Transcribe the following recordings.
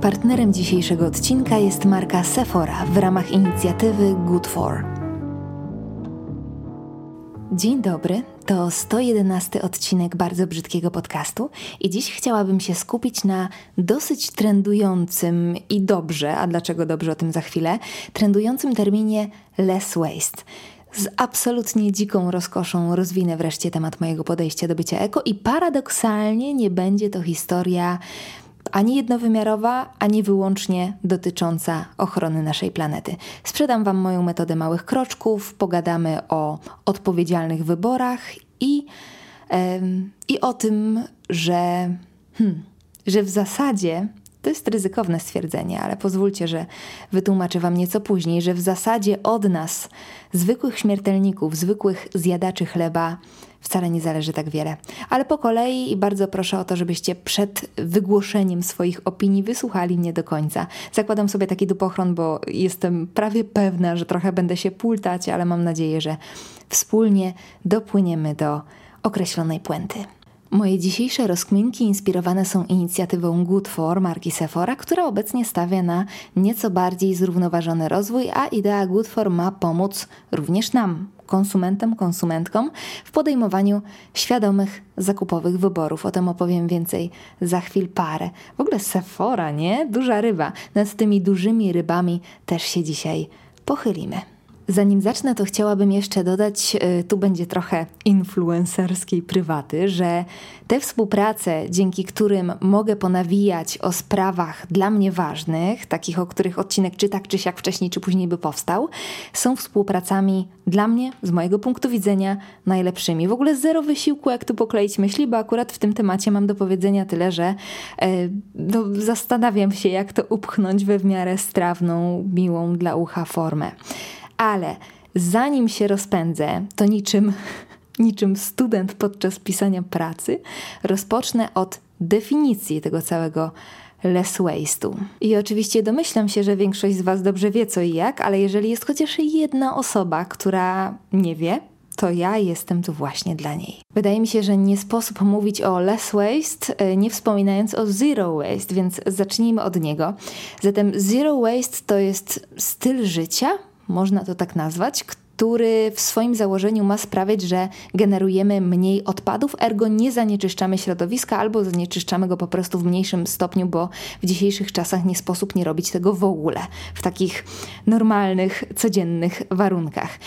Partnerem dzisiejszego odcinka jest marka Sephora w ramach inicjatywy Good For. Dzień dobry, to 111 odcinek bardzo brzydkiego podcastu i dziś chciałabym się skupić na dosyć trendującym i dobrze, a dlaczego dobrze o tym za chwilę, trendującym terminie less waste. Z absolutnie dziką rozkoszą rozwinę wreszcie temat mojego podejścia do bycia eko i paradoksalnie nie będzie to historia ani jednowymiarowa, ani wyłącznie dotycząca ochrony naszej planety. Sprzedam Wam moją metodę małych kroczków, pogadamy o odpowiedzialnych wyborach i, i o tym, że, hmm, że w zasadzie to jest ryzykowne stwierdzenie, ale pozwólcie, że wytłumaczę Wam nieco później, że w zasadzie od nas, zwykłych śmiertelników, zwykłych zjadaczy chleba, wcale nie zależy tak wiele. Ale po kolei i bardzo proszę o to, żebyście przed wygłoszeniem swoich opinii wysłuchali mnie do końca. Zakładam sobie taki dupochron, bo jestem prawie pewna, że trochę będę się pultać, ale mam nadzieję, że wspólnie dopłyniemy do określonej puenty. Moje dzisiejsze rozkminki inspirowane są inicjatywą Good For marki Sephora, która obecnie stawia na nieco bardziej zrównoważony rozwój, a idea Good For ma pomóc również nam, konsumentom, konsumentkom w podejmowaniu świadomych zakupowych wyborów. O tym opowiem więcej za chwil parę. W ogóle Sephora, nie? Duża ryba. Nad tymi dużymi rybami też się dzisiaj pochylimy. Zanim zacznę, to chciałabym jeszcze dodać, y, tu będzie trochę influencerskiej prywaty, że te współprace, dzięki którym mogę ponawijać o sprawach dla mnie ważnych, takich, o których odcinek czy tak, czy siak wcześniej, czy później by powstał, są współpracami dla mnie, z mojego punktu widzenia, najlepszymi. W ogóle zero wysiłku, jak tu pokleić myśli, bo akurat w tym temacie mam do powiedzenia tyle, że e, no, zastanawiam się, jak to upchnąć we w miarę strawną, miłą dla ucha formę. Ale zanim się rozpędzę, to niczym, niczym student podczas pisania pracy, rozpocznę od definicji tego całego less waste'u. I oczywiście domyślam się, że większość z Was dobrze wie co i jak, ale jeżeli jest chociaż jedna osoba, która nie wie, to ja jestem tu właśnie dla niej. Wydaje mi się, że nie sposób mówić o less waste, e, nie wspominając o zero waste, więc zacznijmy od niego. Zatem zero waste to jest styl życia, można to tak nazwać, który w swoim założeniu ma sprawiać, że generujemy mniej odpadów, ergo nie zanieczyszczamy środowiska albo zanieczyszczamy go po prostu w mniejszym stopniu, bo w dzisiejszych czasach nie sposób nie robić tego w ogóle w takich normalnych, codziennych warunkach.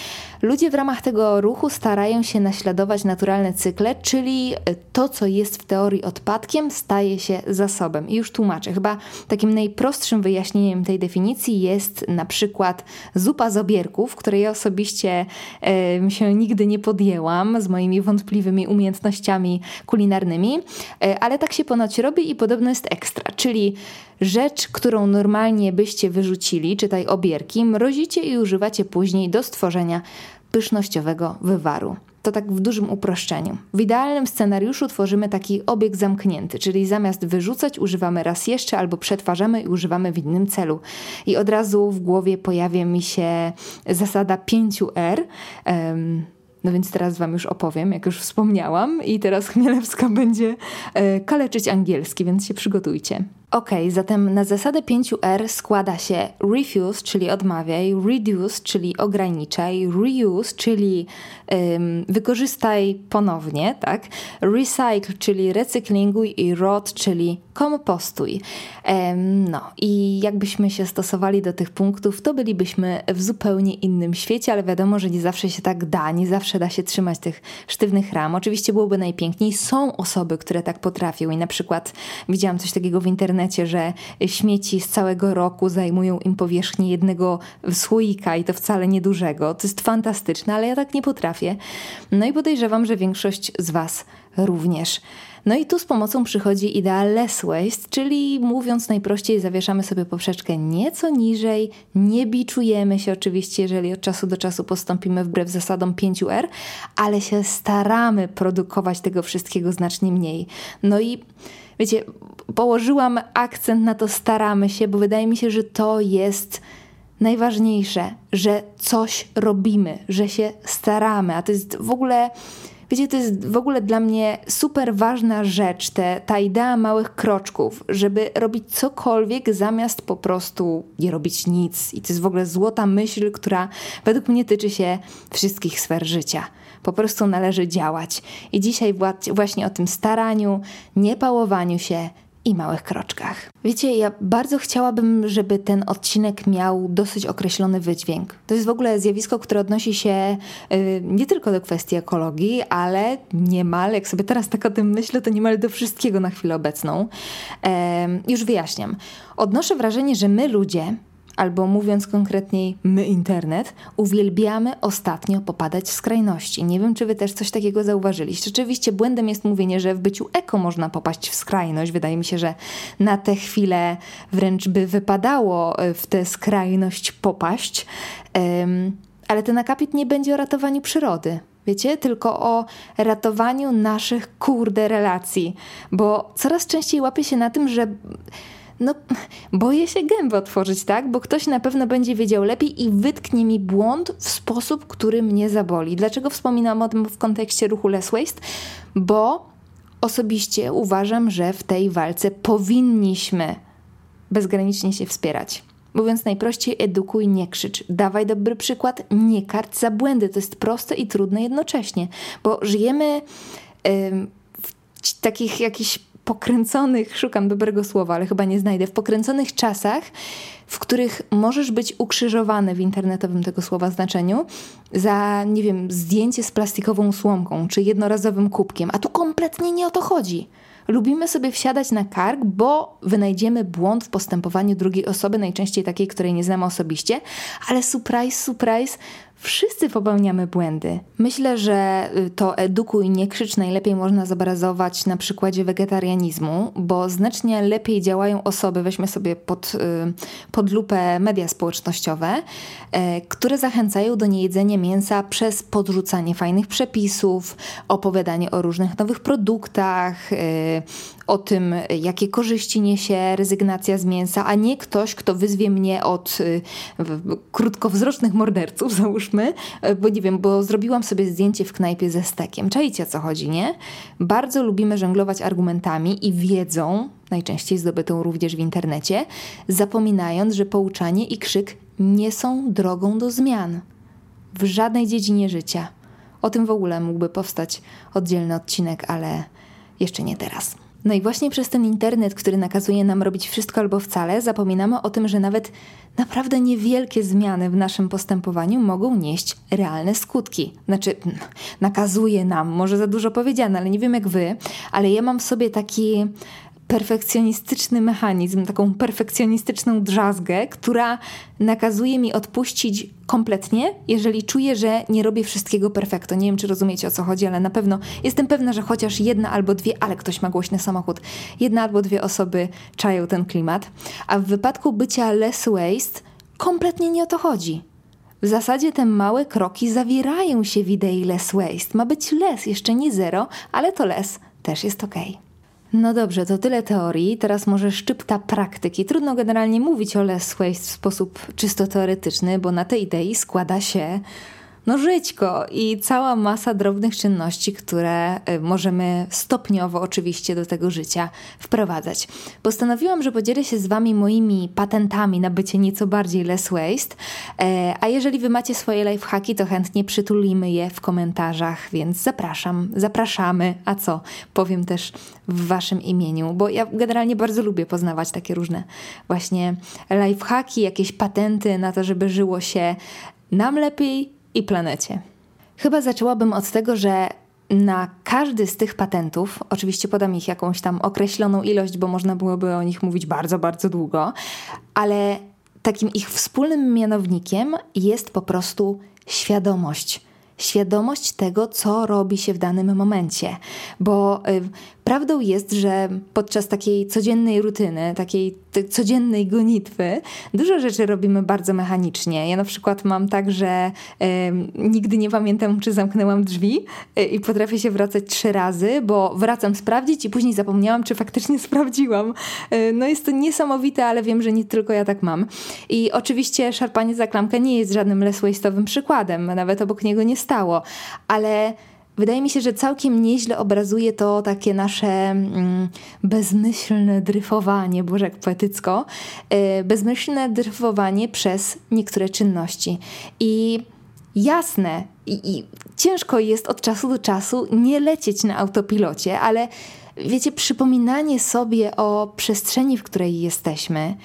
Ludzie w ramach tego ruchu starają się naśladować naturalne cykle, czyli to, co jest w teorii odpadkiem, staje się zasobem. I już tłumaczę. Chyba takim najprostszym wyjaśnieniem tej definicji jest na przykład zupa z obierków, której ja osobiście e, się nigdy nie podjęłam z moimi wątpliwymi umiejętnościami kulinarnymi, e, ale tak się ponoć robi i podobno jest ekstra, czyli rzecz, którą normalnie byście wyrzucili, czytaj obierki, mrozicie i używacie później do stworzenia pysznościowego wywaru. To tak w dużym uproszczeniu. W idealnym scenariuszu tworzymy taki obieg zamknięty, czyli zamiast wyrzucać, używamy raz jeszcze albo przetwarzamy i używamy w innym celu. I od razu w głowie pojawia mi się zasada 5R. Um, no więc teraz Wam już opowiem, jak już wspomniałam, i teraz Chmielewska będzie e, kaleczyć angielski, więc się przygotujcie. Ok, zatem na zasadę 5R składa się refuse, czyli odmawiaj, reduce, czyli ograniczaj, reuse, czyli wykorzystaj ponownie, tak? Recycle, czyli recyklinguj i rot, czyli kompostuj. No i jakbyśmy się stosowali do tych punktów, to bylibyśmy w zupełnie innym świecie, ale wiadomo, że nie zawsze się tak da, nie zawsze da się trzymać tych sztywnych ram. Oczywiście byłoby najpiękniej. Są osoby, które tak potrafią i na przykład widziałam coś takiego w internecie, internecie, że śmieci z całego roku zajmują im powierzchnię jednego słoika i to wcale niedużego. To jest fantastyczne, ale ja tak nie potrafię. No i podejrzewam, że większość z Was również. No i tu z pomocą przychodzi idea less waste, czyli mówiąc najprościej, zawieszamy sobie poprzeczkę nieco niżej, nie biczujemy się oczywiście, jeżeli od czasu do czasu postąpimy wbrew zasadom 5R, ale się staramy produkować tego wszystkiego znacznie mniej. No i wiecie, położyłam akcent na to staramy się, bo wydaje mi się, że to jest najważniejsze, że coś robimy, że się staramy, a to jest w ogóle Wiecie, to jest w ogóle dla mnie super ważna rzecz, te, ta idea małych kroczków, żeby robić cokolwiek zamiast po prostu nie robić nic. I to jest w ogóle złota myśl, która według mnie tyczy się wszystkich sfer życia. Po prostu należy działać. I dzisiaj właśnie o tym staraniu, niepałowaniu się, i małych kroczkach. Wiecie, ja bardzo chciałabym, żeby ten odcinek miał dosyć określony wydźwięk. To jest w ogóle zjawisko, które odnosi się y, nie tylko do kwestii ekologii, ale niemal, jak sobie teraz tak o tym myślę, to niemal do wszystkiego na chwilę obecną. już wyjaśniam. Odnoszę wrażenie, że my ludzie albo mówiąc konkretniej, my internet, uwielbiamy ostatnio popadać w skrajności. Nie wiem, czy wy też coś takiego zauważyliście. Oczywiście błędem jest mówienie, że w byciu eko można popaść w skrajność. Wydaje mi się, że na tę chwilę wręcz by wypadało e, w tę skrajność popaść. Um, ale ten akapit nie będzie o ratowaniu przyrody. Wiecie, tylko o ratowaniu naszych kurde relacji, bo coraz częściej łapię się na tym, że no, boję się gębę otworzyć, tak? Bo ktoś na pewno będzie wiedział lepiej i wytknie mi błąd w sposób, który mnie zaboli. Dlaczego wspominam o tym w kontekście ruchu Less Waste? Bo osobiście uważam, że w tej walce powinniśmy bezgranicznie się wspierać. Mówiąc najprościej, edukuj, nie krzycz. Dawaj dobry przykład, nie karć za błędy. To jest proste i trudne jednocześnie, bo żyjemy yy, w takich jakichś pokręconych, szukam dobrego słowa, ale chyba nie znajdę, w pokręconych czasach, w których możesz być ukrzyżowany w internetowym tego słowa znaczeniu za, nie wiem, zdjęcie z plastikową słomką czy jednorazowym kubkiem, a tu kompletnie nie o to chodzi. Lubimy sobie wsiadać na kark, bo wynajdziemy błąd w postępowaniu drugiej osoby, najczęściej takiej, której nie znamy osobiście, ale surprise, surprise, Wszyscy popełniamy błędy. Myślę, że y, to edukuj, nie krzycz najlepiej można zobrazować na przykładzie wegetarianizmu, bo znacznie lepiej działają osoby, weźmy sobie pod, y, pod lupę media społecznościowe, e, które zachęcają do niejedzenia mięsa przez podrzucanie fajnych przepisów, opowiadanie o różnych nowych produktach, y, o tym, jakie korzyści niesie rezygnacja z mięsa, a nie ktoś, kto wyzwie mnie od krótkowzrocznych morderców, załóżmy e, bo nie wiem, bo zrobiłam sobie zdjęcie w knajpie ze stekiem. Czajcie o co chodzi, nie? Bardzo lubimy żonglować argumentami i wiedzą, najczęściej zdobytą również w internecie, zapominając, że pouczanie i krzyk nie są drogą do zmian. W żadnej dziedzinie życia. O tym w ogóle mógłby powstać oddzielny odcinek, ale jeszcze nie teraz. No i właśnie przez ten internet, który nakazuje nam robić wszystko albo wcale, zapominamy o tym, że nawet naprawdę niewielkie zmiany w naszym postępowaniu mogą nieść realne skutki. Znaczy, nakazuje nam, może za dużo powiedziane, ale nie wiem jak wy, ale ja mam w sobie taki perfekcjonistyczny mechanizm, taką perfekcjonistyczną drzazgę, która nakazuje mi odpuścić kompletnie, jeżeli czuję, że nie robię wszystkiego perfekto. Nie wiem, czy rozumiecie o co chodzi, ale na pewno jestem pewna, że chociaż jedna albo dwie, ale ktoś ma głośny samochód, jedna albo dwie osoby czają ten klimat. A w wypadku bycia less waste kompletnie nie o to chodzi. W zasadzie te małe kroki zawierają się w idei less waste. Ma być less, jeszcze nie zero, ale to less też jest ok. No dobrze, to tyle teorii. Teraz może szczypta praktyki. Trudno generalnie mówić o less waste w sposób czysto teoretyczny, bo na tej idei składa się no żyćko i cała masa drobnych czynności, które y, możemy stopniowo oczywiście do tego życia wprowadzać. Postanowiłam, że podzielę się z Wami moimi patentami na bycie nieco bardziej less waste, e, a jeżeli Wy macie swoje lifehacki, to chętnie przytulimy je w komentarzach, więc zapraszam, zapraszamy, a co, powiem też w Waszym imieniu, bo ja generalnie bardzo lubię poznawać takie różne właśnie lifehacki, jakieś patenty na to, żeby żyło się nam lepiej i planecie. Chyba zaczęłabym od tego, że na każdy z tych patentów, oczywiście podam ich jakąś tam określoną ilość, bo można byłoby o nich mówić bardzo, bardzo długo, ale takim ich wspólnym mianownikiem jest po prostu świadomość świadomość tego, co robi się w danym momencie. Bo y, prawdą jest, że podczas takiej codziennej rutyny, takiej codziennej gonitwy, dużo rzeczy robimy bardzo mechanicznie. Ja na przykład mam tak, że y, nigdy nie pamiętam, czy zamknęłam drzwi y, i potrafię się wracać trzy razy, bo wracam sprawdzić i później zapomniałam, czy faktycznie sprawdziłam. Y, no jest to niesamowite, ale wiem, że nie tylko ja tak mam. I oczywiście szarpanie za klamkę nie jest żadnym less przykładem, nawet obok niego nie stało, ale wydaje mi się, że całkiem nieźle obrazuje to takie nasze mm, bezmyślne dryfowanie, boże jak poetycko, yy, bezmyślne dryfowanie przez niektóre czynności. I jasne, i, i ciężko jest od czasu do czasu nie lecieć na autopilocie, ale wiecie, przypominanie sobie o przestrzeni, w której jesteśmy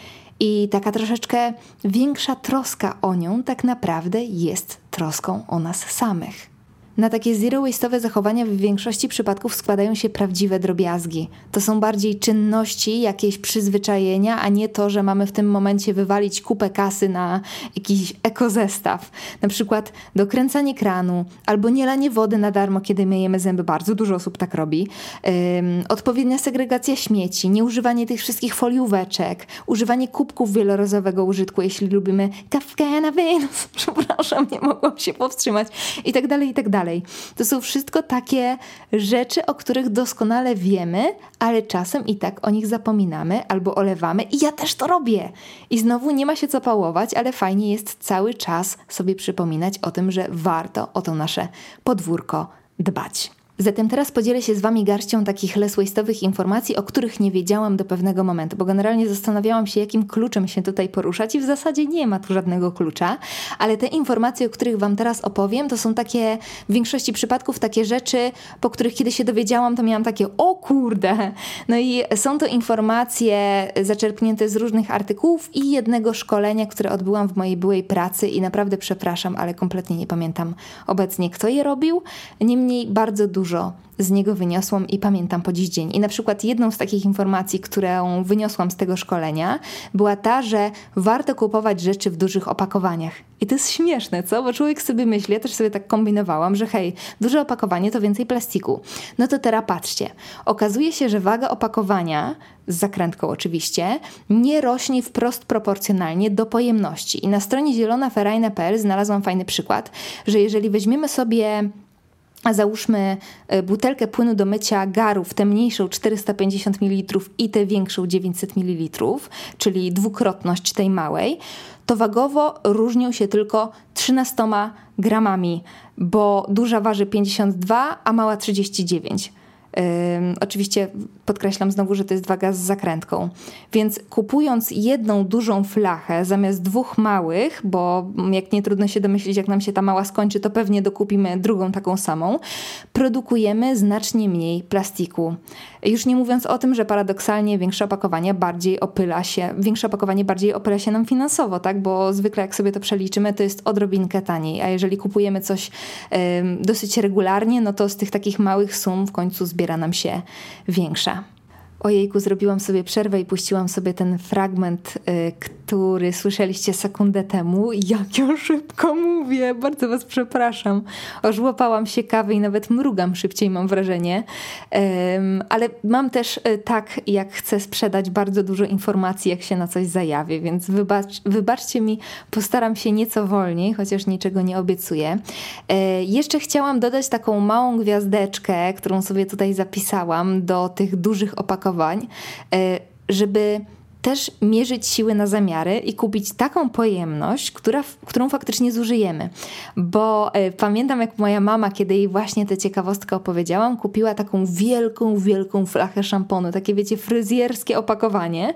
i taka troszeczkę większa troska o nią tak naprawdę jest troską o nas samych. Na takie zero-waste'owe zachowania w większości przypadków składają się prawdziwe drobiazgi. To są bardziej czynności, jakieś przyzwyczajenia, a nie to, że mamy w tym momencie wywalić kupę kasy na jakiś ekozestaw. Na przykład dokręcanie kranu, albo nielanie wody na darmo, kiedy myjemy zęby. Bardzo dużo osób tak robi. Um, odpowiednia segregacja śmieci, nieużywanie tych wszystkich folióweczek, używanie kubków wielorazowego użytku, jeśli lubimy kawkę na Wenus. Przepraszam, nie mogłam się powstrzymać. I tak dalej, i tak dalej dalej. To są wszystko takie rzeczy, o których doskonale wiemy, ale czasem i tak o nich zapominamy albo olewamy i ja też to robię. I znowu nie ma się co pałować, ale fajnie jest cały czas sobie przypominać o tym, że warto o to nasze podwórko dbać. Zatem teraz podzielę się z Wami garścią takich less informacji, o których nie wiedziałam do pewnego momentu, bo generalnie zastanawiałam się, jakim kluczem się tutaj poruszać i w zasadzie nie ma tu żadnego klucza, ale te informacje, o których Wam teraz opowiem, to są takie w większości przypadków takie rzeczy, po których kiedy się dowiedziałam, to miałam takie o kurde! No i są to informacje zaczerpnięte z różnych artykułów i jednego szkolenia, które odbyłam w mojej byłej pracy i naprawdę przepraszam, ale kompletnie nie pamiętam obecnie, kto je robił. Niemniej bardzo dużo dużo z niego wyniosłam i pamiętam po dziś dzień. I na przykład jedną z takich informacji, którą wyniosłam z tego szkolenia, była ta, że warto kupować rzeczy w dużych opakowaniach. I to jest śmieszne, co? Bo człowiek sobie myśli, ja też sobie tak kombinowałam, że hej, duże opakowanie to więcej plastiku. No to teraz patrzcie. Okazuje się, że waga opakowania, z zakrętką oczywiście, nie rośnie wprost proporcjonalnie do pojemności. I na stronie zielonaferajna.pl znalazłam fajny przykład, że jeżeli weźmiemy sobie załóżmy e, butelkę płynu do mycia garów, tę mniejszą 450 ml i tę większą 900 ml, czyli dwukrotność tej małej, to wagowo różnią się tylko 13 gramami, bo duża waży 52, a mała 39. Oczywiście podkreślam znowu, że to jest waga z zakrętką. Więc kupując jedną dużą flachę zamiast dwóch małych, bo jak nie trudno się domyślić, jak nam się ta mała skończy, to pewnie dokupimy drugą taką samą, produkujemy znacznie mniej plastiku. Już nie mówiąc o tym, że paradoksalnie większe opakowanie bardziej opyla się, większe opakowanie bardziej opyla się nam finansowo, tak? Bo zwykle jak sobie to przeliczymy, to jest odrobinkę taniej, a jeżeli kupujemy coś dosyć regularnie, no to z tych takich małych sum w końcu zbieramy nam się większa. Ojejku, zrobiłam sobie przerwę i puściłam sobie ten fragment, y, który słyszeliście sekundę temu. Jak ja szybko mówię, bardzo Was przepraszam. Ożłapałam się kawy i nawet mrugam szybciej, mam wrażenie. ale mam też y, tak, jak chcę sprzedać bardzo dużo informacji, jak się na coś zajawię, więc wybacz, wybaczcie mi, postaram się nieco wolniej, chociaż niczego nie obiecuję. E, jeszcze chciałam dodać taką małą gwiazdeczkę, którą sobie tutaj zapisałam do tych dużych opakowań E, żeby też mierzyć siły na zamiary i kupić taką pojemność, która, którą faktycznie zużyjemy. Bo y, pamiętam, jak moja mama, kiedy jej właśnie tę ciekawostkę opowiedziałam, kupiła taką wielką, wielką flachę szamponu, takie wiecie, fryzjerskie opakowanie.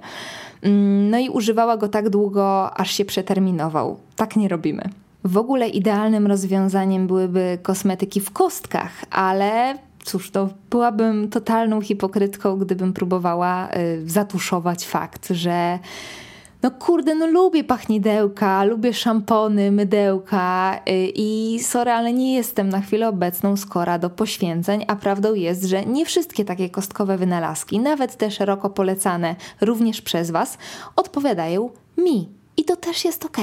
Mm, no i używała go tak długo, aż się przeterminował. Tak nie robimy. W ogóle idealnym rozwiązaniem byłyby kosmetyki w kostkach, ale cóż, to byłabym totalną hipokrytką, gdybym próbowała y, zatuszować fakt, że no kurde, no lubię pachnidełka, lubię szampony, mydełka y, i sorry, ale nie jestem na chwilę obecną skora do poświęceń, a prawdą jest, że nie wszystkie takie kostkowe wynalazki, nawet te szeroko polecane również przez Was, odpowiadają mi. I to też jest ok.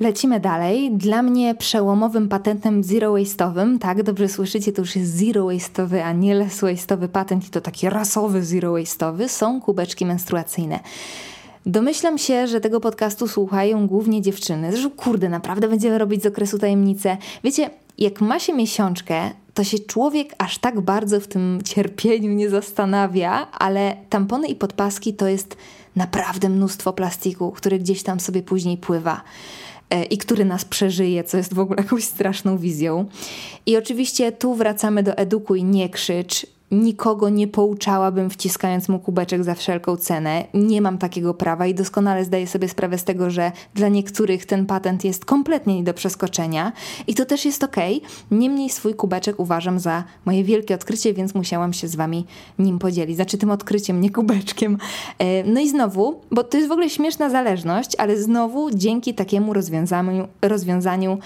Lecimy dalej. Dla mnie przełomowym patentem zero waste'owym, tak, dobrze słyszycie, to już jest zero waste'owy, a nie less waste'owy patent i to taki rasowy zero waste'owy, są kubeczki menstruacyjne. Domyślam się, że tego podcastu słuchają głównie dziewczyny. Zresztą, kurde, naprawdę będziemy robić z okresu tajemnicę. Wiecie, jak ma się miesiączkę, to się człowiek aż tak bardzo w tym cierpieniu nie zastanawia, ale tampony i podpaski to jest naprawdę mnóstwo plastiku, który gdzieś tam sobie później pływa. e, i który nas przeżyje, co jest w ogóle jakąś straszną wizją. I oczywiście tu wracamy do edukuj, nie krzycz, nikogo nie pouczałabym wciskając mu kubeczek za wszelką cenę. Nie mam takiego prawa i doskonale zdaję sobie sprawę z tego, że dla niektórych ten patent jest kompletnie nie do przeskoczenia i to też jest ok. Niemniej swój kubeczek uważam za moje wielkie odkrycie, więc musiałam się z wami nim podzielić. Znaczy tym odkryciem, nie kubeczkiem. E, no i znowu, bo to jest w ogóle śmieszna zależność, ale znowu dzięki takiemu rozwiązaniu, rozwiązaniu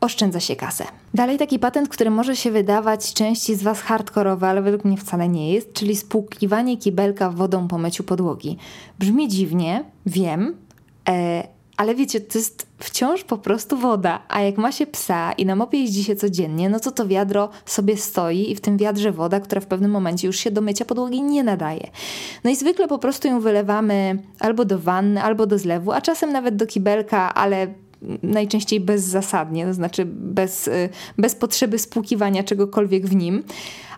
oszczędza się kasę. Dalej taki patent, który może się wydawać części z Was hardkorowy, ale według mnie wcale nie jest, czyli spłukiwanie kibelka wodą po myciu podłogi. Brzmi dziwnie, wiem, e, ale wiecie, to jest wciąż po prostu woda, a jak ma się psa i na mopie jeździ się codziennie, no to to wiadro sobie stoi i w tym wiadrze woda, która w pewnym momencie już się do mycia podłogi nie nadaje. No i zwykle po prostu ją wylewamy albo do wanny, albo do zlewu, a czasem nawet do kibelka, ale najczęściej bezzasadnie, to znaczy bez, y, bez potrzeby spłukiwania czegokolwiek w nim.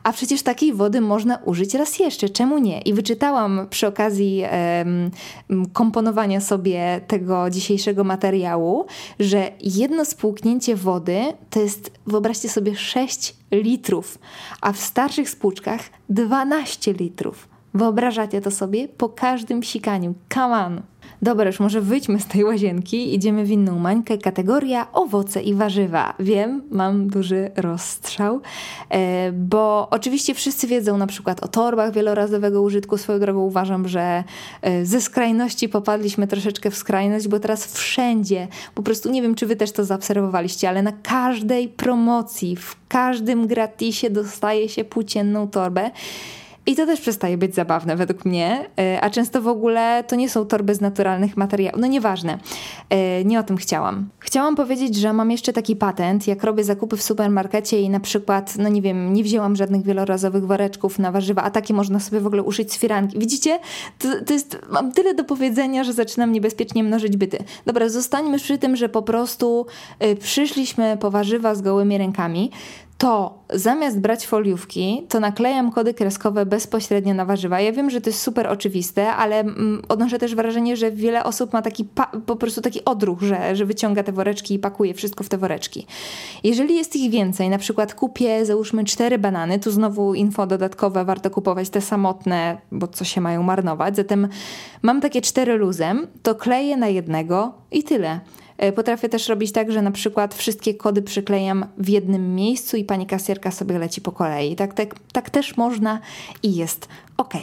A przecież takiej wody można użyć raz jeszcze, czemu nie? I wyczytałam przy okazji um, komponowania sobie tego dzisiejszego materiału, że jedno spłuknięcie wody to jest, wyobraźcie sobie, 6 litrów, a w starszych spłuczkach 12 litrów. Wyobrażacie to sobie? Po każdym sikaniu. Come on! Dobra, już może wyjdźmy z tej łazienki, idziemy w inną mańkę, kategoria owoce i warzywa. Wiem, mam duży rozstrzał, e, bo oczywiście wszyscy wiedzą na przykład o torbach wielorazowego użytku. Swoją drogą uważam, że e, ze skrajności popadliśmy troszeczkę w skrajność, bo teraz wszędzie, po prostu nie wiem, czy wy też to zaobserwowaliście, ale na każdej promocji, w każdym gratisie dostaje się płócienną torbę. I to też przestaje być zabawne według mnie, e, a często w ogóle to nie są torby z naturalnych materiałów. No nieważne, e, nie o tym chciałam. Chciałam powiedzieć, że mam jeszcze taki patent, jak robię zakupy w supermarkecie i na przykład, no nie wiem, nie wzięłam żadnych wielorazowych woreczków na warzywa, a takie można sobie w ogóle uszyć z firanki. Widzicie? To, to jest, mam tyle do powiedzenia, że zaczynam niebezpiecznie mnożyć byty. Dobra, zostańmy przy tym, że po prostu y, przyszliśmy po warzywa z gołymi rękami to zamiast brać foliówki, to naklejam kody kreskowe bezpośrednio na warzywa. Ja wiem, że to jest super oczywiste, ale mm, odnoszę też wrażenie, że wiele osób ma taki po prostu taki odruch, że, że wyciąga te woreczki i pakuje wszystko w te woreczki. Jeżeli jest ich więcej, na przykład kupię załóżmy cztery banany, tu znowu info dodatkowe, warto kupować te samotne, bo co się mają marnować. Zatem mam takie cztery luzem, to kleję na jednego i tyle. E, potrafię też robić tak, że na przykład wszystkie kody przyklejam w jednym miejscu i pani kasjerka sobie leci po kolei. Tak, tak, tak też można i jest ok.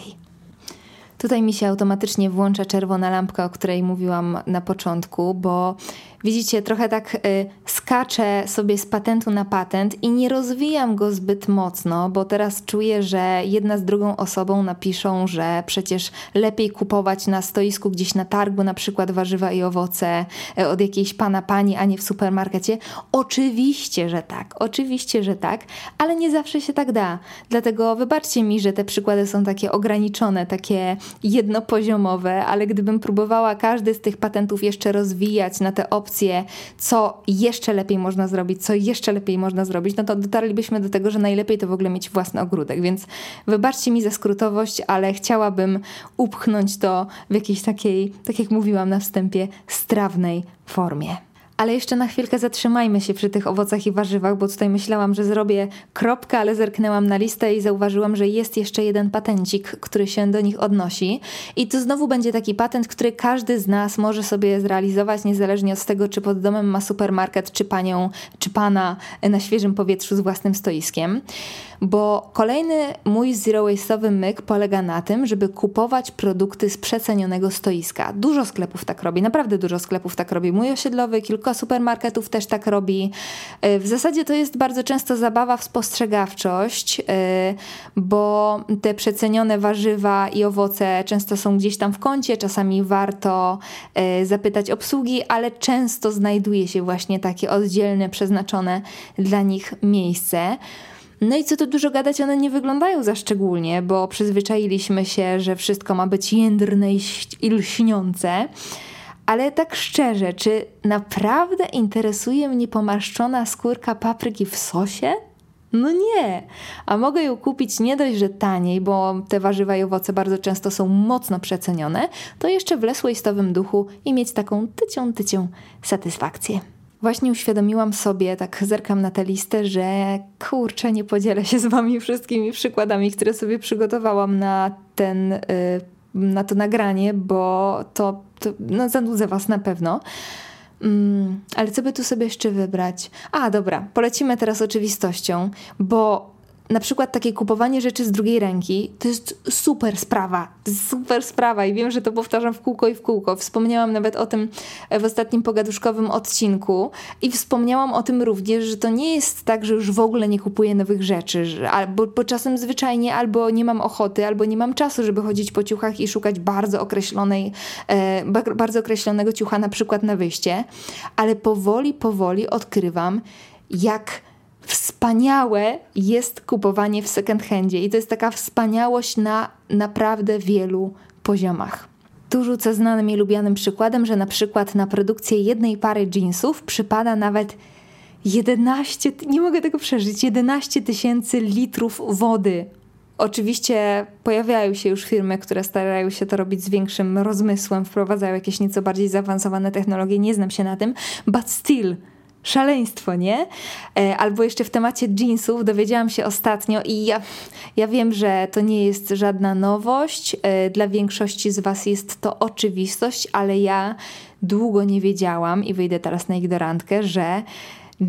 Tutaj mi się automatycznie włącza czerwona lampka, o której mówiłam na początku, bo Widzicie, trochę tak y, skaczę sobie z patentu na patent i nie rozwijam go zbyt mocno, bo teraz czuję, że jedna z drugą osobą napiszą, że przecież lepiej kupować na stoisku gdzieś na targu, na przykład warzywa i owoce y, od jakiejś pana pani, a nie w supermarkecie. Oczywiście, że tak, oczywiście, że tak, ale nie zawsze się tak da. Dlatego wybaczcie mi, że te przykłady są takie ograniczone, takie jednopoziomowe, ale gdybym próbowała każdy z tych patentów jeszcze rozwijać na te opcje, opcje, co jeszcze lepiej można zrobić, co jeszcze lepiej można zrobić, no to dotarlibyśmy do tego, że najlepiej to w ogóle mieć własny ogródek. Więc wybaczcie mi za skrótowość, ale chciałabym upchnąć to w jakiejś takiej, tak jak mówiłam na wstępie, strawnej formie. Ale jeszcze na chwilkę zatrzymajmy się przy tych owocach i warzywach, bo tutaj myślałam, że zrobię kropkę, ale zerknęłam na listę i zauważyłam, że jest jeszcze jeden patencik, który się do nich odnosi. I to znowu będzie taki patent, który każdy z nas może sobie zrealizować, niezależnie od tego, czy pod domem ma supermarket, czy panią, czy pana na świeżym powietrzu z własnym stoiskiem bo kolejny mój zero waste'owy myk polega na tym, żeby kupować produkty z przecenionego stoiska. Dużo sklepów tak robi, naprawdę dużo sklepów tak robi. Mój osiedlowy, kilka supermarketów też tak robi. E, w zasadzie to jest bardzo często zabawa w spostrzegawczość, e, bo te przecenione warzywa i owoce często są gdzieś tam w kącie, czasami warto e, zapytać obsługi, ale często znajduje się właśnie takie oddzielne, przeznaczone dla nich miejsce. No i co tu dużo gadać, one nie wyglądają za szczególnie, bo przyzwyczailiśmy się, że wszystko ma być jędrne i lśniące. Ale tak szczerze, czy naprawdę interesuje mnie pomarszczona skórka papryki w sosie? No nie, a mogę ją kupić nie dość, że taniej, bo te warzywa i owoce bardzo często są mocno przecenione, to jeszcze w less waste'owym duchu i mieć taką tycią, tycią satysfakcję. Właśnie uświadomiłam sobie, tak zerkam na tę listę, że kurczę, nie podzielę się z wami wszystkimi przykładami, które sobie przygotowałam na ten, y, na to nagranie, bo to, to no, zanudzę was na pewno. Mm, ale co by tu sobie jeszcze wybrać? A, dobra, polecimy teraz oczywistością, bo na przykład takie kupowanie rzeczy z drugiej ręki to jest super sprawa. Super sprawa i wiem, że to powtarzam w kółko i w kółko. Wspomniałam nawet o tym w ostatnim pogaduszkowym odcinku i wspomniałam o tym również, że to nie jest tak, że już w ogóle nie kupuję nowych rzeczy, że, albo bo czasem zwyczajnie albo nie mam ochoty, albo nie mam czasu, żeby chodzić po ciuchach i szukać bardzo określonej, e, bardzo określonego ciucha na przykład na wyjście, ale powoli, powoli odkrywam, jak wspaniałe jest kupowanie w second handzie i to jest taka wspaniałość na naprawdę wielu poziomach. Tu rzucę znanym i lubianym przykładem, że na przykład na produkcję jednej pary jeansów przypada nawet 11, nie mogę tego przeżyć, 11 tysięcy litrów wody. Oczywiście pojawiają się już firmy, które starają się to robić z większym rozmysłem, wprowadzają jakieś nieco bardziej zaawansowane technologie, nie znam się na tym, but still – szaleństwo, nie? E, albo jeszcze w temacie jeansów dowiedziałam się ostatnio i ja, ja wiem, że to nie jest żadna nowość. E, dla większości z Was jest to oczywistość, ale ja długo nie wiedziałam i wyjdę teraz na ignorantkę, że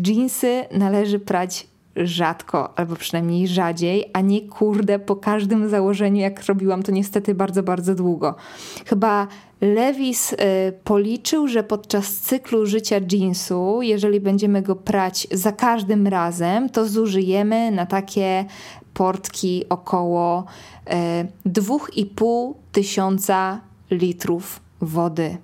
jeansy należy prać rzadko, albo przynajmniej rzadziej, a nie kurde po każdym założeniu, jak robiłam to niestety bardzo, bardzo długo. Chyba Lewis y, policzył, że podczas cyklu życia jeansu, jeżeli będziemy go prać za każdym razem, to zużyjemy na takie portki około y, 2,5 tysiąca litrów wody.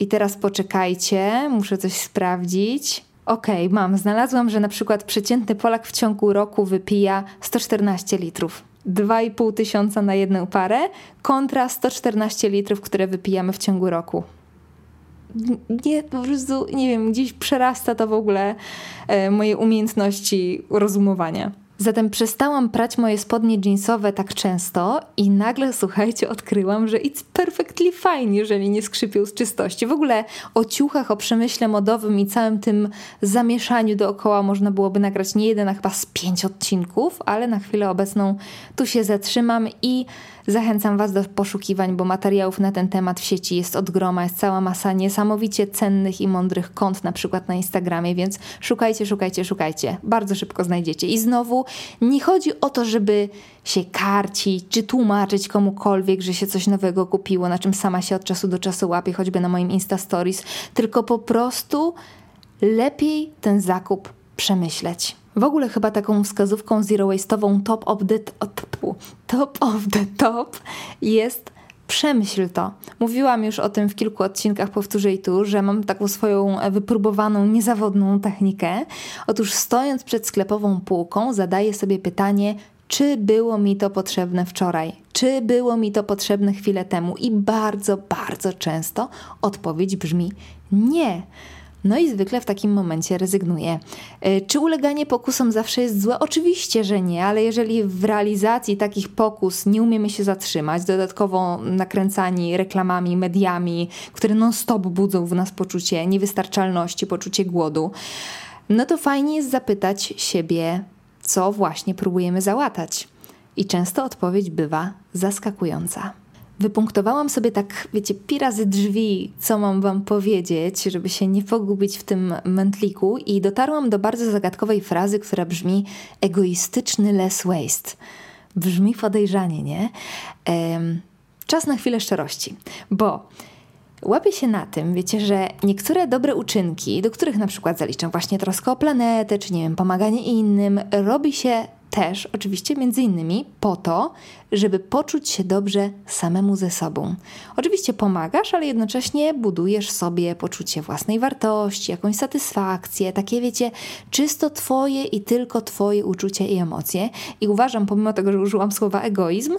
I teraz poczekajcie, muszę coś sprawdzić. Okej, okay, mam. Znalazłam, że na przykład przeciętny Polak w ciągu roku wypija 114 litrów. 2,5 tysiąca na jedną parę kontra 114 litrów, które wypijamy w ciągu roku. Nie, po prostu, nie wiem, gdzieś przerasta to w ogóle e, moje umiejętności rozumowania. Zatem przestałam prać moje spodnie jeansowe tak często i nagle, słuchajcie, odkryłam, że it's perfectly fine, jeżeli nie skrzypią z czystości. W ogóle o ciuchach, o przemyśle modowym i całym tym zamieszaniu dookoła można byłoby nagrać nie jeden, a chyba z pięć odcinków, ale na chwilę obecną tu się zatrzymam i Zachęcam Was do poszukiwań, bo materiałów na ten temat w sieci jest od groma, jest cała masa niesamowicie cennych i mądrych kont, na przykład na Instagramie, więc szukajcie, szukajcie, szukajcie. Bardzo szybko znajdziecie. I znowu nie chodzi o to, żeby się karcić czy tłumaczyć komukolwiek, że się coś nowego kupiło, na czym sama się od czasu do czasu łapię, choćby na moim Insta Stories, tylko po prostu lepiej ten zakup przemyśleć. W ogóle chyba taką wskazówką zero waste'ową top of the top of the top jest przemyśl to. Mówiłam już o tym w kilku odcinkach, powtórzę i tu, że mam taką swoją wypróbowaną, niezawodną technikę. Otóż stojąc przed sklepową półką, zadaję sobie pytanie, czy było mi to potrzebne wczoraj, czy było mi to potrzebne chwilę temu. I bardzo, bardzo często odpowiedź brzmi nie. No i zwykle w takim momencie rezygnuję. E, czy uleganie pokusom zawsze jest złe? Oczywiście, że nie, ale jeżeli w realizacji takich pokus nie umiemy się zatrzymać, dodatkowo nakręcani reklamami, mediami, które non-stop budzą w nas poczucie niewystarczalności, poczucie głodu, no to fajnie jest zapytać siebie, co właśnie próbujemy załatać. I często odpowiedź bywa zaskakująca wypunktowałam sobie tak, wiecie, pi razy drzwi, co mam wam powiedzieć, żeby się nie pogubić w tym mętliku i dotarłam do bardzo zagadkowej frazy, która brzmi egoistyczny less waste. Brzmi podejrzanie, nie? Ehm, czas na chwilę szczerości, bo łapię się na tym, wiecie, że niektóre dobre uczynki, do których na przykład zaliczam właśnie troskę o planetę, czy nie wiem, pomaganie innym, robi się też oczywiście między innymi po to, żeby poczuć się dobrze samemu ze sobą. Oczywiście pomagasz, ale jednocześnie budujesz sobie poczucie własnej wartości, jakąś satysfakcję, takie wiecie, czysto twoje i tylko twoje uczucia i emocje. I uważam, pomimo tego, że użyłam słowa egoizm,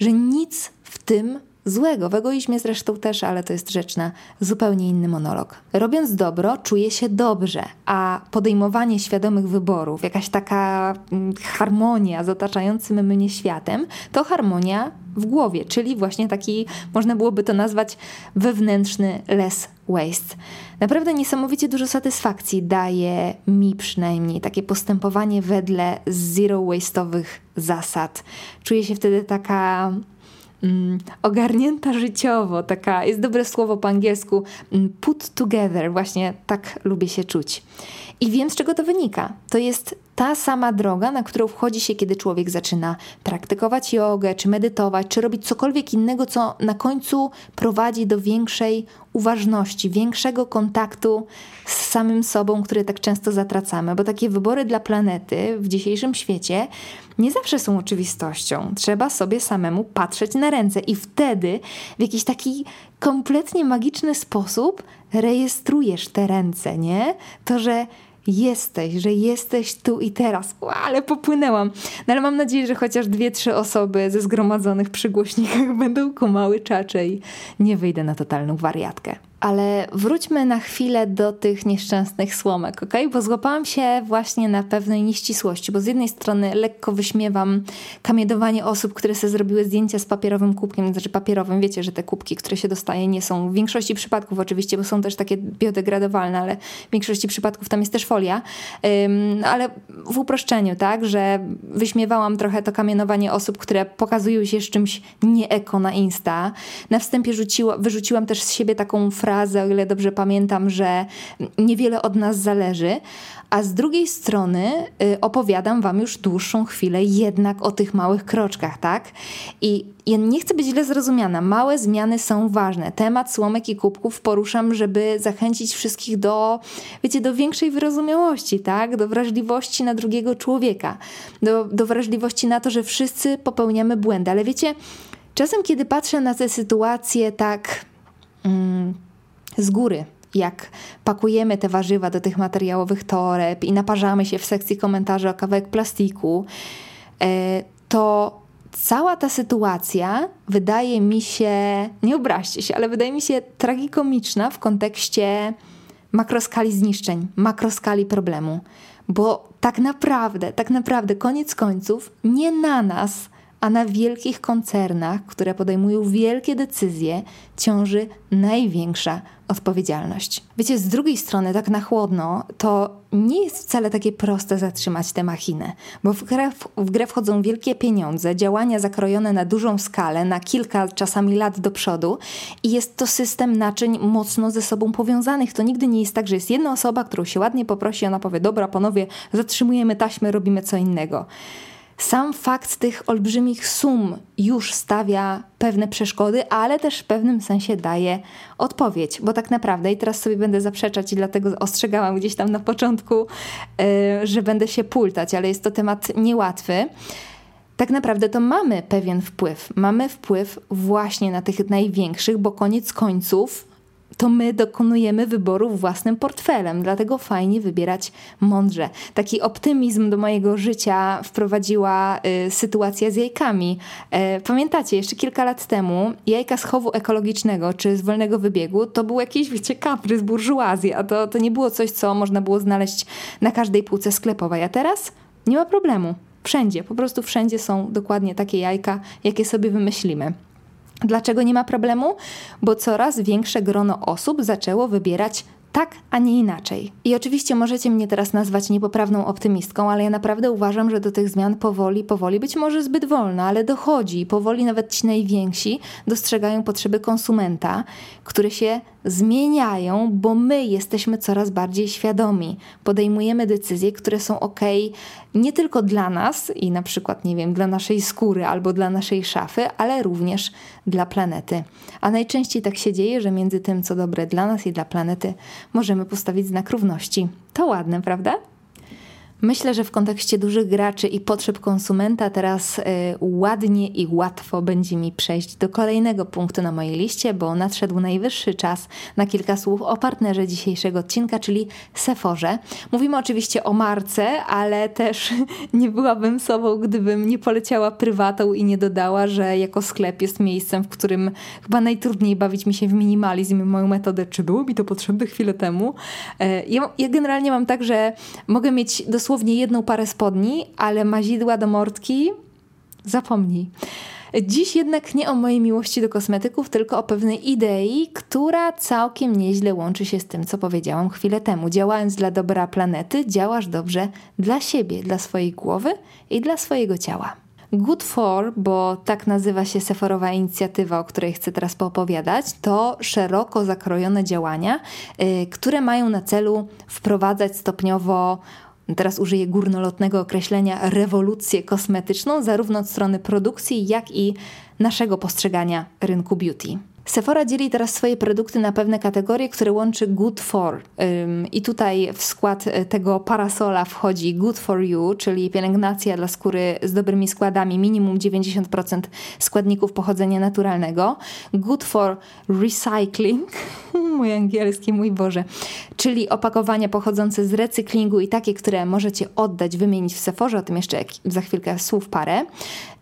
że nic w tym złego. W egoizmie zresztą też, ale to jest rzecz na zupełnie inny monolog. Robiąc dobro, czuję się dobrze, a podejmowanie świadomych wyborów, jakaś taka mm, harmonia z otaczającym mnie światem, to harmonia w głowie, czyli właśnie taki, można byłoby to nazwać wewnętrzny less waste. Naprawdę niesamowicie dużo satysfakcji daje mi przynajmniej takie postępowanie wedle zero waste'owych zasad. Czuję się wtedy taka mm, ogarnięta życiowo, taka, jest dobre słowo po angielsku, mm, put together, właśnie tak lubię się czuć. I wiem, z czego to wynika. To jest ta sama droga, na którą wchodzi się, kiedy człowiek zaczyna praktykować jogę, czy medytować, czy robić cokolwiek innego, co na końcu prowadzi do większej uważności, większego kontaktu z samym sobą, który tak często zatracamy, bo takie wybory dla planety w dzisiejszym świecie nie zawsze są oczywistością. Trzeba sobie samemu patrzeć na ręce i wtedy w jakiś taki kompletnie magiczny sposób rejestrujesz te ręce, nie? To, że jesteś, że jesteś tu i teraz. Ua, ale popłynęłam. No ale mam nadzieję, że chociaż dwie, trzy osoby ze zgromadzonych przy głośnikach będą kumały czacze i nie wyjdę na totalną wariatkę. Ale wróćmy na chwilę do tych nieszczęsnych słomek, ok? Bo złapałam się właśnie na pewnej nieścisłości, bo z jednej strony lekko wyśmiewam kamiedowanie osób, które sobie zrobiły zdjęcia z papierowym kubkiem, znaczy papierowym, wiecie, że te kubki, które się dostaje, nie są w większości przypadków oczywiście, bo są też takie biodegradowalne, ale w większości przypadków tam jest też folia, ale w uproszczeniu, tak, że wyśmiewałam trochę to kamienowanie osób, które pokazują się z czymś nieeko na Insta. Na wstępie rzuciła, wyrzuciłam też z siebie taką frazę, frazę, o ile dobrze pamiętam, że niewiele od nas zależy, a z drugiej strony y, opowiadam Wam już dłuższą chwilę jednak o tych małych kroczkach, tak? I ja nie chcę być źle zrozumiana. Małe zmiany są ważne. Temat słomek i kubków poruszam, żeby zachęcić wszystkich do, wiecie, do większej wyrozumiałości, tak? Do wrażliwości na drugiego człowieka, do, do wrażliwości na to, że wszyscy popełniamy błędy. Ale wiecie, czasem kiedy patrzę na tę sytuację tak. Mm, z góry, jak pakujemy te warzywa do tych materiałowych toreb i naparzamy się w sekcji komentarzy o kawałek plastiku, e, to cała ta sytuacja wydaje mi się, nie obraźcie się, ale wydaje mi się tragikomiczna w kontekście makroskali zniszczeń, makroskali problemu. Bo tak naprawdę, tak naprawdę, koniec końców, nie na nas a na wielkich koncernach, które podejmują wielkie decyzje, ciąży największa odpowiedzialność. Wiecie, z drugiej strony, tak na chłodno, to nie jest wcale takie proste zatrzymać tę machinę, bo w grę, w grę wchodzą wielkie pieniądze, działania zakrojone na dużą skalę, na kilka czasami lat do przodu i jest to system naczyń mocno ze sobą powiązanych. To nigdy nie jest tak, że jest jedna osoba, którą się ładnie poprosi, ona powie: Dobra, panowie, zatrzymujemy taśmę, robimy co innego. Sam fakt tych olbrzymich sum już stawia pewne przeszkody, ale też w pewnym sensie daje odpowiedź, bo tak naprawdę, i teraz sobie będę zaprzeczać, i dlatego ostrzegałam gdzieś tam na początku, yy, że będę się pultać, ale jest to temat niełatwy tak naprawdę to mamy pewien wpływ. Mamy wpływ właśnie na tych największych, bo koniec końców to my dokonujemy wyboru własnym portfelem, dlatego fajnie wybierać mądrze. Taki optymizm do mojego życia wprowadziła y, sytuacja z jajkami. E, pamiętacie, jeszcze kilka lat temu jajka z chowu ekologicznego czy z wolnego wybiegu to był jakiś, wiecie, kaprys, burżuazja. To, to nie było coś, co można było znaleźć na każdej półce sklepowej, a teraz nie ma problemu. Wszędzie, po prostu wszędzie są dokładnie takie jajka, jakie sobie wymyślimy. Dlaczego nie ma problemu? Bo coraz większe grono osób zaczęło wybierać tak, a nie inaczej. I oczywiście możecie mnie teraz nazwać niepoprawną optymistką, ale ja naprawdę uważam, że do tych zmian powoli, powoli, być może zbyt wolno, ale dochodzi. Powoli nawet ci najwięksi dostrzegają potrzeby konsumenta, które się zmieniają, bo my jesteśmy coraz bardziej świadomi. Podejmujemy decyzje, które są ok nie tylko dla nas i na przykład, nie wiem, dla naszej skóry albo dla naszej szafy, ale również dla planety. A najczęściej tak się dzieje, że między tym, co dobre dla nas i dla planety, możemy postawić znak równości. To ładne, prawda? Myślę, że w kontekście dużych graczy i potrzeb konsumenta teraz y, ładnie i łatwo będzie mi przejść do kolejnego punktu na mojej liście, bo nadszedł najwyższy czas na kilka słów o partnerze dzisiejszego odcinka, czyli Sephorze. Mówimy oczywiście o marce, ale też nie byłabym sobą, gdybym nie poleciała prywatą i nie dodała, że jako sklep jest miejscem, w którym chyba najtrudniej bawić mi się w minimalizm, moją metodę, czy było mi to potrzebne chwilę temu. E, ja, ja generalnie mam tak, że mogę mieć dosłownie jedną parę spodni, ale mazidła do mordki zapomnij. Dziś jednak nie o mojej miłości do kosmetyków, tylko o pewnej idei, która całkiem nieźle łączy się z tym, co powiedziałam chwilę temu. Działając dla dobra planety, działasz dobrze dla siebie, dla swojej głowy i dla swojego ciała. Good for, bo tak nazywa się Sephorowa inicjatywa, o której chcę teraz poopowiadać, to szeroko zakrojone działania, yy, które mają na celu wprowadzać stopniowo teraz użyję górnolotnego określenia, rewolucję kosmetyczną, zarówno od strony produkcji, jak i naszego postrzegania rynku beauty. Sephora dzieli teraz swoje produkty na pewne kategorie, które łączy Good For. I tutaj w skład e, tego parasola wchodzi Good For You, czyli pielęgnacja dla skóry z dobrymi składami, minimum 90% składników pochodzenia naturalnego. Good For Recycling, mój angielski, mój Boże, czyli opakowania pochodzące z recyklingu i takie, które możecie oddać, wymienić w Sephorze, o tym jeszcze za chwilkę słów parę.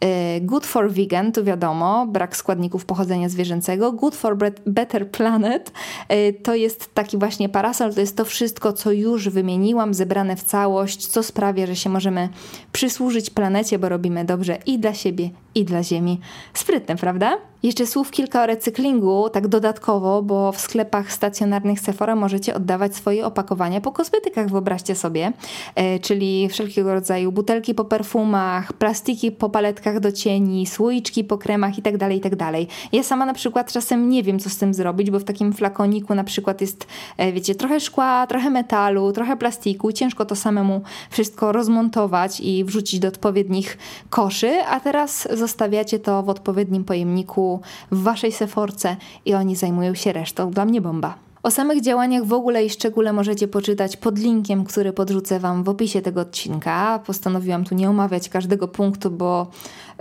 E, good For Vegan, to wiadomo, brak składników pochodzenia zwierzęcego. Good for Better Planet. E, to jest taki właśnie parasol, to jest to wszystko, co już wymieniłam, zebrane w całość, co sprawia, że się możemy przysłużyć planecie, bo robimy dobrze i dla siebie, i dla Ziemi. Sprytne, prawda? Jeszcze słów kilka o recyklingu, tak dodatkowo, bo w sklepach stacjonarnych Sephora możecie oddawać swoje opakowania po kosmetykach, wyobraźcie sobie, e, czyli wszelkiego rodzaju butelki po perfumach, plastiki po paletkach do cieni, słoiczki po kremach itd., tak itd. Tak ja sama na przykład czasem nie wiem, co z tym zrobić, bo w takim flakoniku na przykład jest, e, wiecie, trochę szkła, trochę metalu, trochę plastiku, ciężko to samemu wszystko rozmontować i wrzucić do odpowiednich koszy, a teraz zostawiacie to w odpowiednim pojemniku w waszej seforce i oni zajmują się resztą. Dla mnie bomba. O samych działaniach w ogóle i szczególe możecie poczytać pod linkiem, który podrzucę Wam w opisie tego odcinka. Postanowiłam tu nie omawiać każdego punktu, bo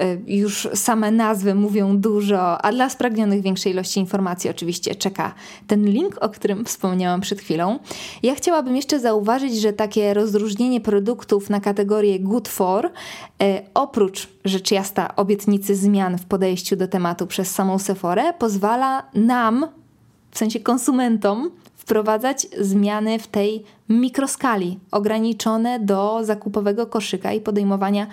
y, już same nazwy mówią dużo, a dla spragnionych większej ilości informacji oczywiście czeka ten link, o którym wspomniałam przed chwilą. Ja chciałabym jeszcze zauważyć, że takie rozróżnienie produktów na kategorię good for, y, oprócz rzecz jasna obietnicy zmian w podejściu do tematu przez samą Sephorę, pozwala nam w sensie konsumentom, wprowadzać zmiany w tej mikroskali, ograniczone do zakupowego koszyka i podejmowania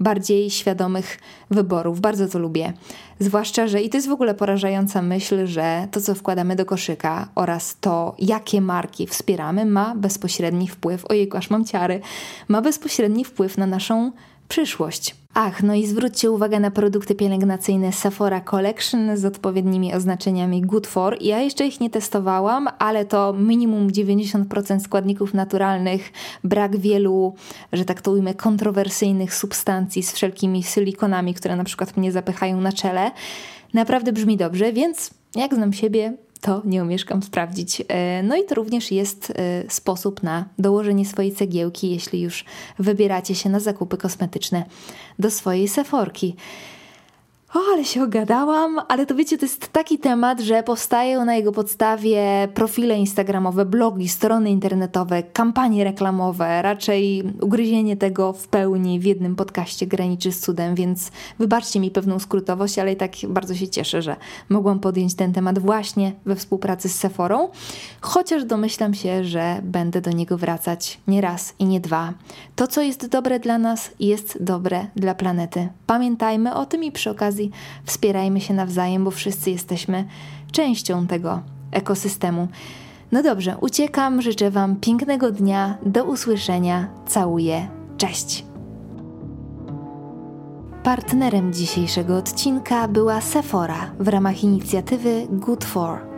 bardziej świadomych wyborów. Bardzo to lubię. Zwłaszcza, że i to jest w ogóle porażająca myśl, że to, co wkładamy do koszyka oraz to, jakie marki wspieramy, ma bezpośredni wpływ, ojej, aż mam ciary, ma bezpośredni wpływ na naszą przyszłość. Ach, no i zwróćcie uwagę na produkty pielęgnacyjne Sephora Collection z odpowiednimi oznaczeniami Good For. Ja jeszcze ich nie testowałam, ale to minimum 90% składników naturalnych, brak wielu, że tak to ujmę, kontrowersyjnych substancji z wszelkimi silikonami, które na przykład mnie zapychają na czele. Naprawdę brzmi dobrze, więc jak znam siebie, to nie omieszkam sprawdzić. E, no i to również jest e, sposób na dołożenie swojej cegiełki, jeśli już wybieracie się na zakupy kosmetyczne do swojej seforki. O, ale się ogadałam, ale to wiecie, to jest taki temat, że powstają na jego podstawie profile instagramowe, blogi, strony internetowe, kampanie reklamowe. Raczej ugryzienie tego w pełni w jednym podcaście graniczy z cudem, więc wybaczcie mi pewną skrótowość, ale i tak bardzo się cieszę, że mogłam podjąć ten temat właśnie we współpracy z Sephorą, chociaż domyślam się, że będę do niego wracać nie raz i nie dwa. To, co jest dobre dla nas, jest dobre dla planety. Pamiętajmy o tym i przy okazji okazji wspierajmy się nawzajem, bo wszyscy jesteśmy częścią tego ekosystemu. No dobrze, uciekam, życzę Wam pięknego dnia, do usłyszenia, całuję, cześć! Partnerem dzisiejszego odcinka była Sephora w ramach inicjatywy Good For.